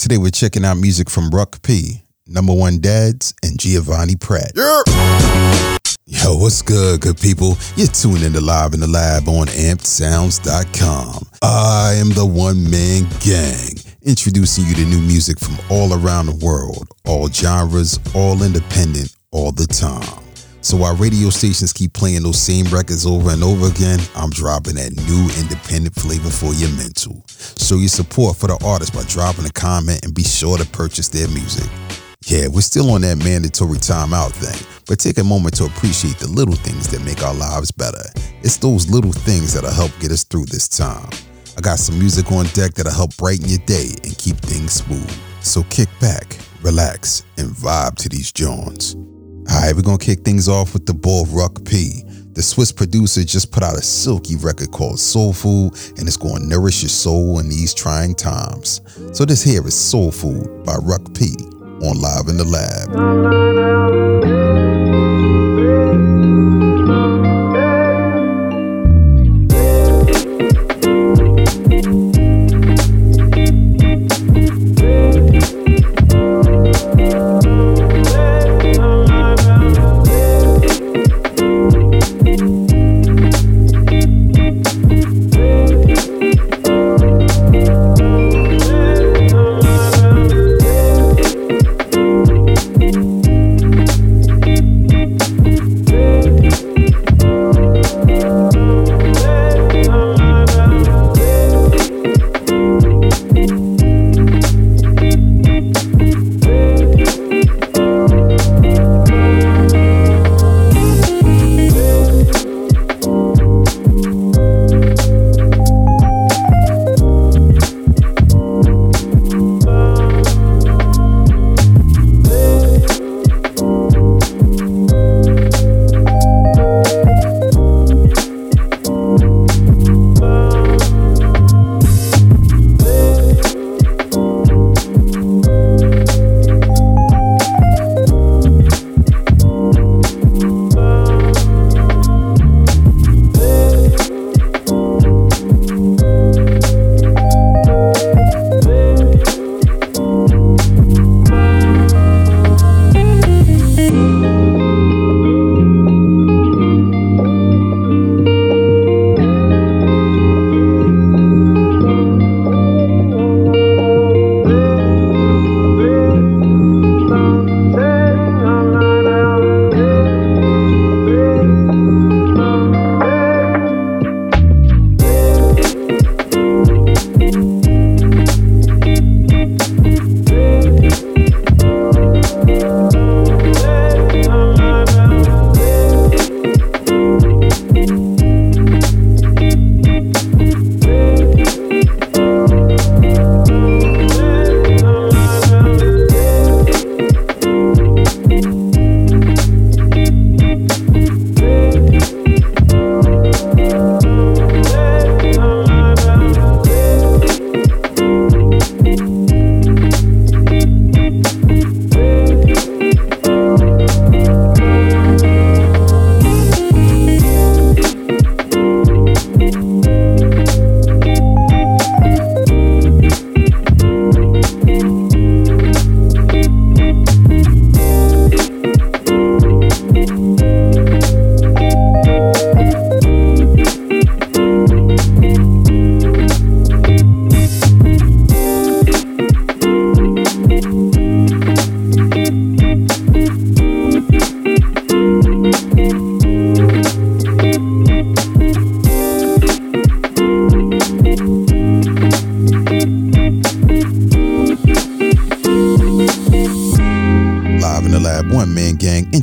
Today we're checking out music from Ruck P, Number One Dads, and Giovanni Pratt. Yeah. Yo, what's good, good people? You're tuned in to Live in the Lab on ampedsounds.com. I am the one man gang, introducing you to new music from all around the world, all genres, all independent, all the time. So while radio stations keep playing those same records over and over again, I'm dropping that new independent flavor for your mental. Show your support for the artist by dropping a comment and be sure to purchase their music. Yeah, we're still on that mandatory timeout thing, but take a moment to appreciate the little things that make our lives better. It's those little things that'll help get us through this time. I got some music on deck that'll help brighten your day and keep things smooth. So kick back, relax, and vibe to these joints. Alright, we're gonna kick things off with the boy Ruck P. The Swiss producer just put out a silky record called Soul Food, and it's gonna nourish your soul in these trying times. So this here is Soul Food by Ruck P on Live in the Lab.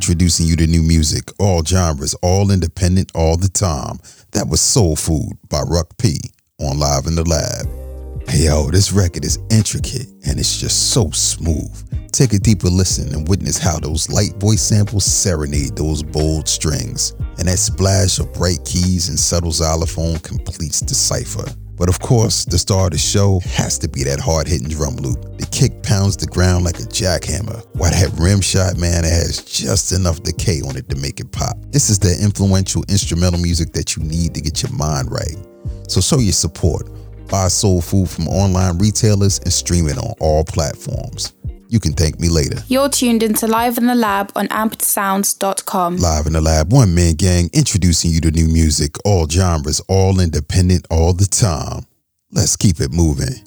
Introducing you to new music, all genres, all independent, all the time. That was Soul Food by Ruck P on Live in the Lab. Hey yo, this record is intricate and it's just so smooth. Take a deeper listen and witness how those light voice samples serenade those bold strings, and that splash of bright keys and subtle xylophone completes the cipher. But of course, the star of the show has to be that hard hitting drum loop. Kick pounds the ground like a jackhammer, while that rim shot, man, it has just enough decay on it to make it pop. This is the influential instrumental music that you need to get your mind right. So show your support. Buy soul food from online retailers and stream it on all platforms. You can thank me later. You're tuned into Live in the Lab on ampedsounds.com. Live in the Lab, one man gang introducing you to new music, all genres, all independent, all the time. Let's keep it moving.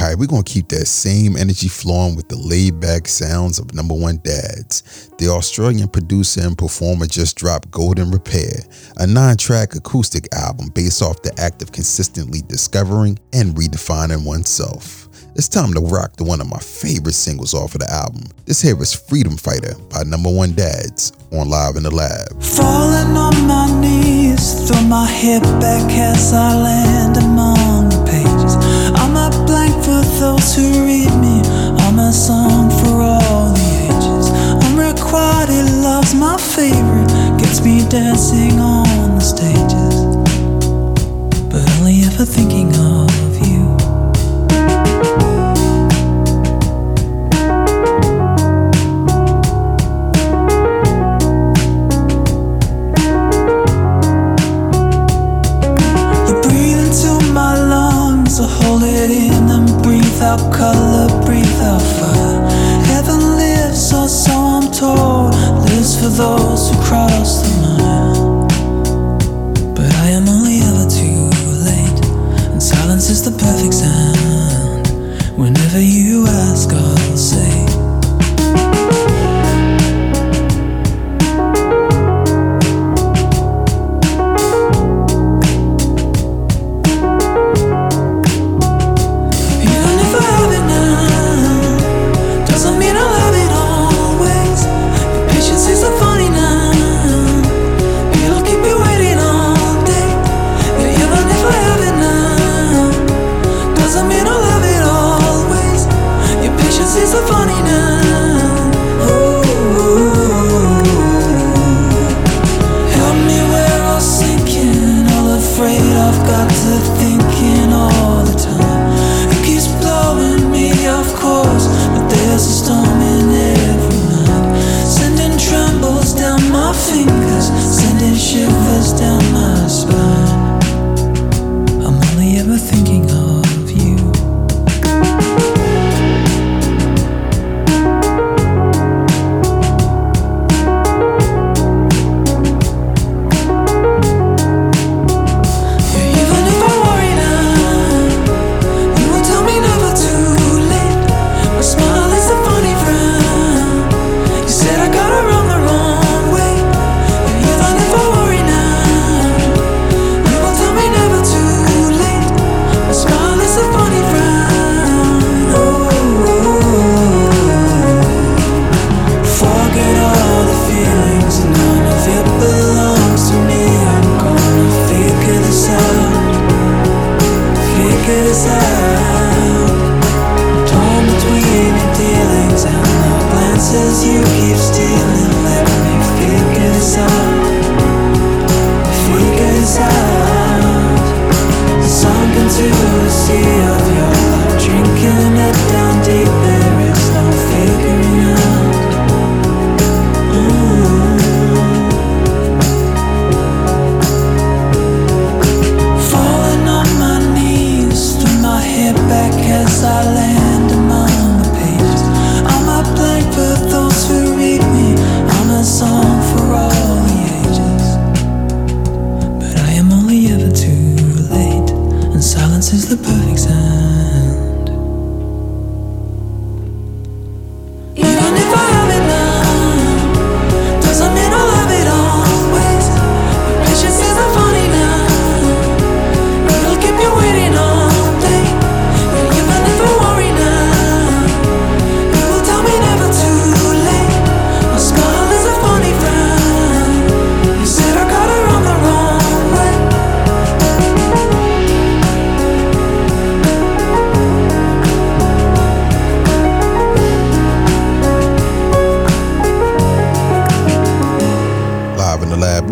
All right, we're going to keep that same energy flowing with the laid back sounds of number one dads. The Australian producer and performer just dropped Golden Repair, a nine track acoustic album based off the act of consistently discovering and redefining oneself. It's time to rock to one of my favorite singles off of the album. This here is Freedom Fighter by Number One Dads on Live in the Lab. Falling on my knees, throw my head back as I land blank for those who read me. I'm a song for all the ages. Unrequited love's my favorite, gets me dancing on the stages. But only ever thinking of lives for those who cross the line.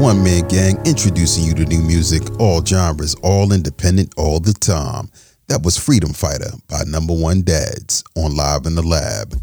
One man gang introducing you to new music, all genres, all independent, all the time. That was Freedom Fighter by Number One Dads on Live in the Lab.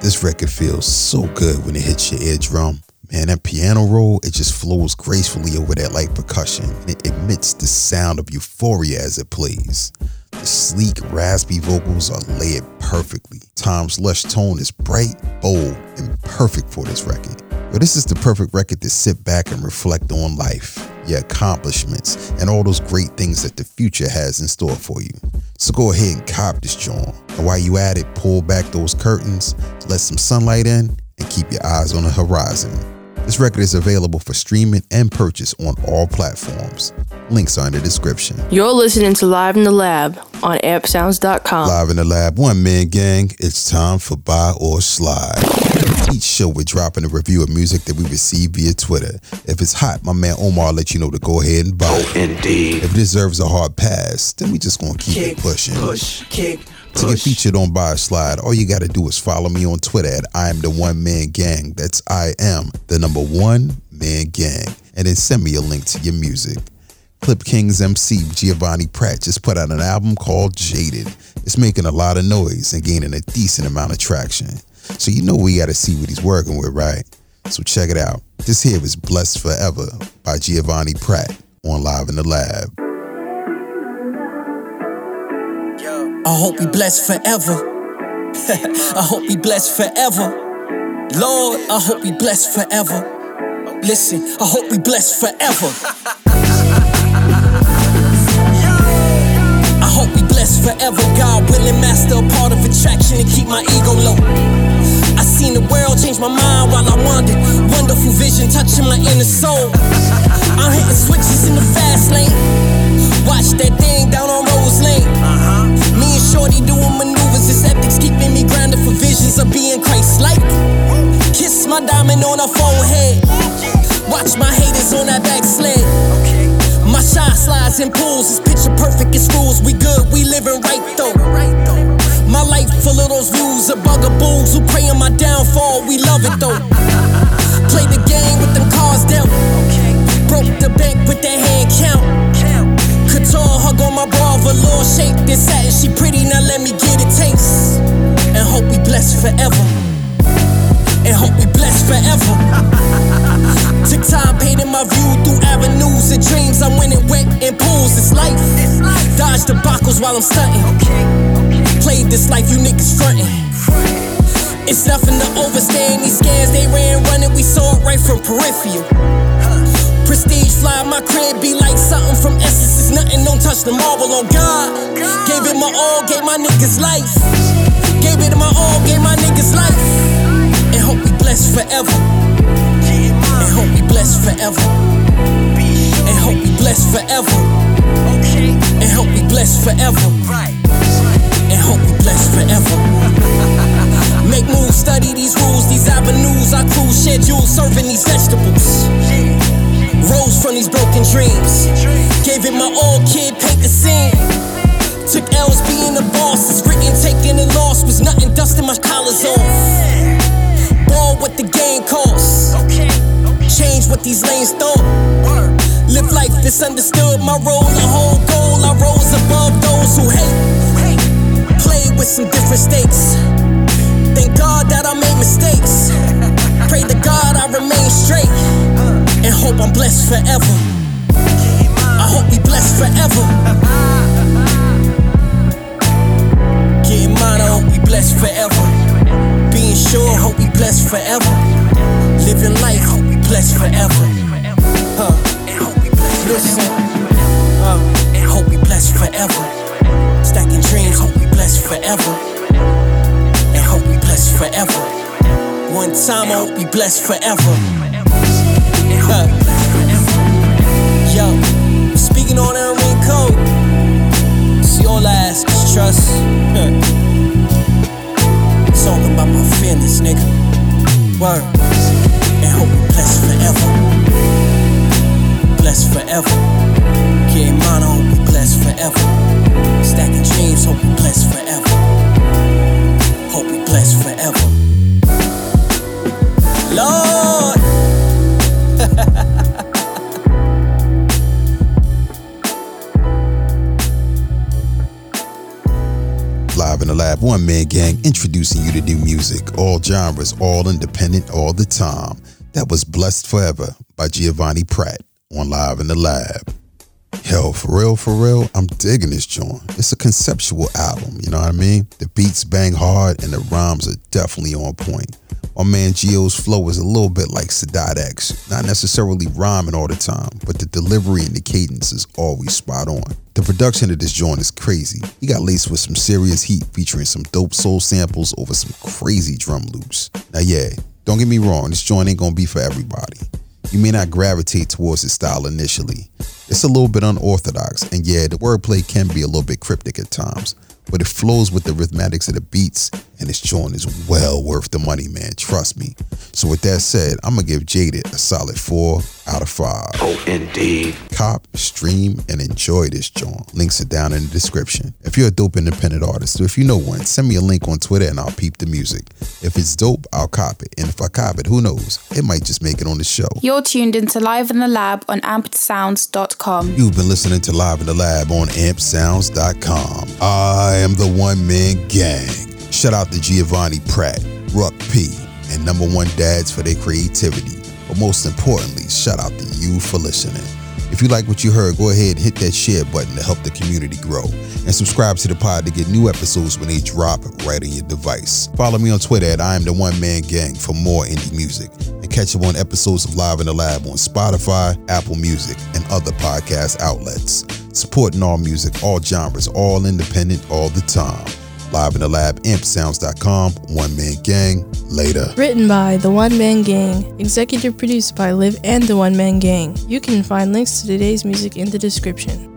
This record feels so good when it hits your eardrum. Man, that piano roll, it just flows gracefully over that light percussion. It emits the sound of euphoria as it plays. The sleek, raspy vocals are layered perfectly. Tom's lush tone is bright, bold, and perfect for this record. But this is the perfect record to sit back and reflect on life, your accomplishments, and all those great things that the future has in store for you. So go ahead and cop this joint. And while you at it, pull back those curtains, let some sunlight in, and keep your eyes on the horizon. This record is available for streaming and purchase on all platforms. Links are in the description. You're listening to Live in the Lab on ampedsounds.com. Live in the lab, one man gang. It's time for buy or slide. Each show we're dropping a review of music that we receive via Twitter. If it's hot, my man Omar will let you know to go ahead and buy it. Oh, indeed. If it deserves a hard pass, then we just gonna keep Kick, it pushing. push, kick, To get featured on Buy or Slide, all you gotta do is follow me on Twitter at I am the one man gang. That's I am the number one man gang. And then send me a link to your music. Clip King's MC Giovanni Pratt just put out an album called Jaded. It's making a lot of noise and gaining a decent amount of traction. So you know we gotta see what he's working with, right? So check it out. This here is Blessed Forever by Giovanni Pratt on Live in the Lab. I hope we blessed forever. I hope we blessed forever. Lord, I hope we blessed forever. Listen, I hope we blessed forever. forever. God willing, master a part of attraction and keep my ego low. I seen the world change my mind while I wandered. Wonderful vision touching my inner soul. I'm hitting switches in the fast lane. Watch that thing down on Rose Lane. Uh-huh. Me and Shorty doing maneuvers. This epic's keeping me grounded for visions of being Christ-like. Kiss my diamond on her forehead. Watch my haters on that backsled. My shot slides in pools. Bugaboos who pray on my downfall. We love it though. Play the game with them cards dealt. Broke the bank with that hand count. Couture hug on my bra, velour shape this satin. She pretty, now let me get a taste. And hope we blessed forever. And hope we blessed forever. Took time painting my view through avenues and dreams. I'm winning wet in pools. It's life. Dodge the buckles while I'm stunting. Played this life, you niggas frontin'. It's nothing to overstand these scans. They ran running, we saw it right from peripheral. Prestige fly, my crib be like something from Essence. It's nothing, don't touch the marble on God. Gave it my all, gave my niggas life. Gave it my all, gave my niggas life. And hope we blessed forever. And hope we blessed forever. And hope we blessed forever. And hope we blessed forever. And hope we blessed forever. Make moves, study these rules, these avenues. I cruise schedule, serving these vegetables. Rose from these broken dreams. Gave it my all, kid, paint the scene. Took L's being a boss. It's written, taking a lost. Was nothing, dusting my collars off. Ball what the game costs. Change what these lanes thought. Live life misunderstood. My role, the whole goal. I rose above those who hate. Play with some different stakes. Thank God that I made mistakes. Pray to God I remain straight. And hope I'm blessed forever. I hope we blessed forever. Getting mine, I hope we blessed forever. Being sure, hope we blessed forever. Living life, hope we blessed forever. Time, I hope we blessed forever. Huh. Yo, speaking on that ring code. See, all I ask is trust. Huh. It's all about my feelings, nigga. Word. And hope we blessed forever. Blessed forever. Getting mine, I hope we blessed forever. Stacking dreams, hope we blessed forever. Hope we blessed forever. One man gang introducing you to new music, all genres, all independent, all the time. That was Blessed Forever by Giovanni Pratt on Live in the Lab. Yo, for real, for real, I'm digging this joint. It's a conceptual album, you know what I mean? The beats bang hard and the rhymes are definitely on point. My man Geo's flow is a little bit like Sadat X, not necessarily rhyming all the time, but the delivery and the cadence is always spot on. The production of this joint is crazy. He got laced with some serious heat featuring some dope soul samples over some crazy drum loops. Now, yeah, don't get me wrong, this joint ain't gonna be for everybody. You may not gravitate towards his style initially. It's a little bit unorthodox, and yeah, the wordplay can be a little bit cryptic at times, but it flows with the rhythmatics of the beats, and this joint is well worth the money, man. Trust me. So with that said, I'm gonna give Jaded a solid four out of five. Oh, indeed. Cop, stream, and enjoy this joint. Links are down in the description. If you're a dope independent artist, or if you know one, send me a link on Twitter and I'll peep the music. If it's dope, I'll cop it. And if I cop it, who knows? It might just make it on the show. You're tuned into Live in the Lab on ampedsounds.com. You've been listening to Live in the Lab on ampsounds.com. I am the one man gang. Shout out to Giovanni Pratt, Ruck P, and number one dads for their creativity. But most importantly, shout out to you for listening. If you like what you heard, go ahead and hit that share button to help the community grow. And subscribe to the pod to get new episodes when they drop right on your device. Follow me on Twitter at I am the one man gang for more indie music. And catch up on episodes of Live in the Lab on Spotify, Apple Music, and other podcast outlets. Supporting all music, all genres, all independent, all the time. Live in the Lab, ampsounds.com, one man gang. Later. Written by The One Man Gang. Executive produced by Liv and The One Man Gang. You can find links to today's music in the description.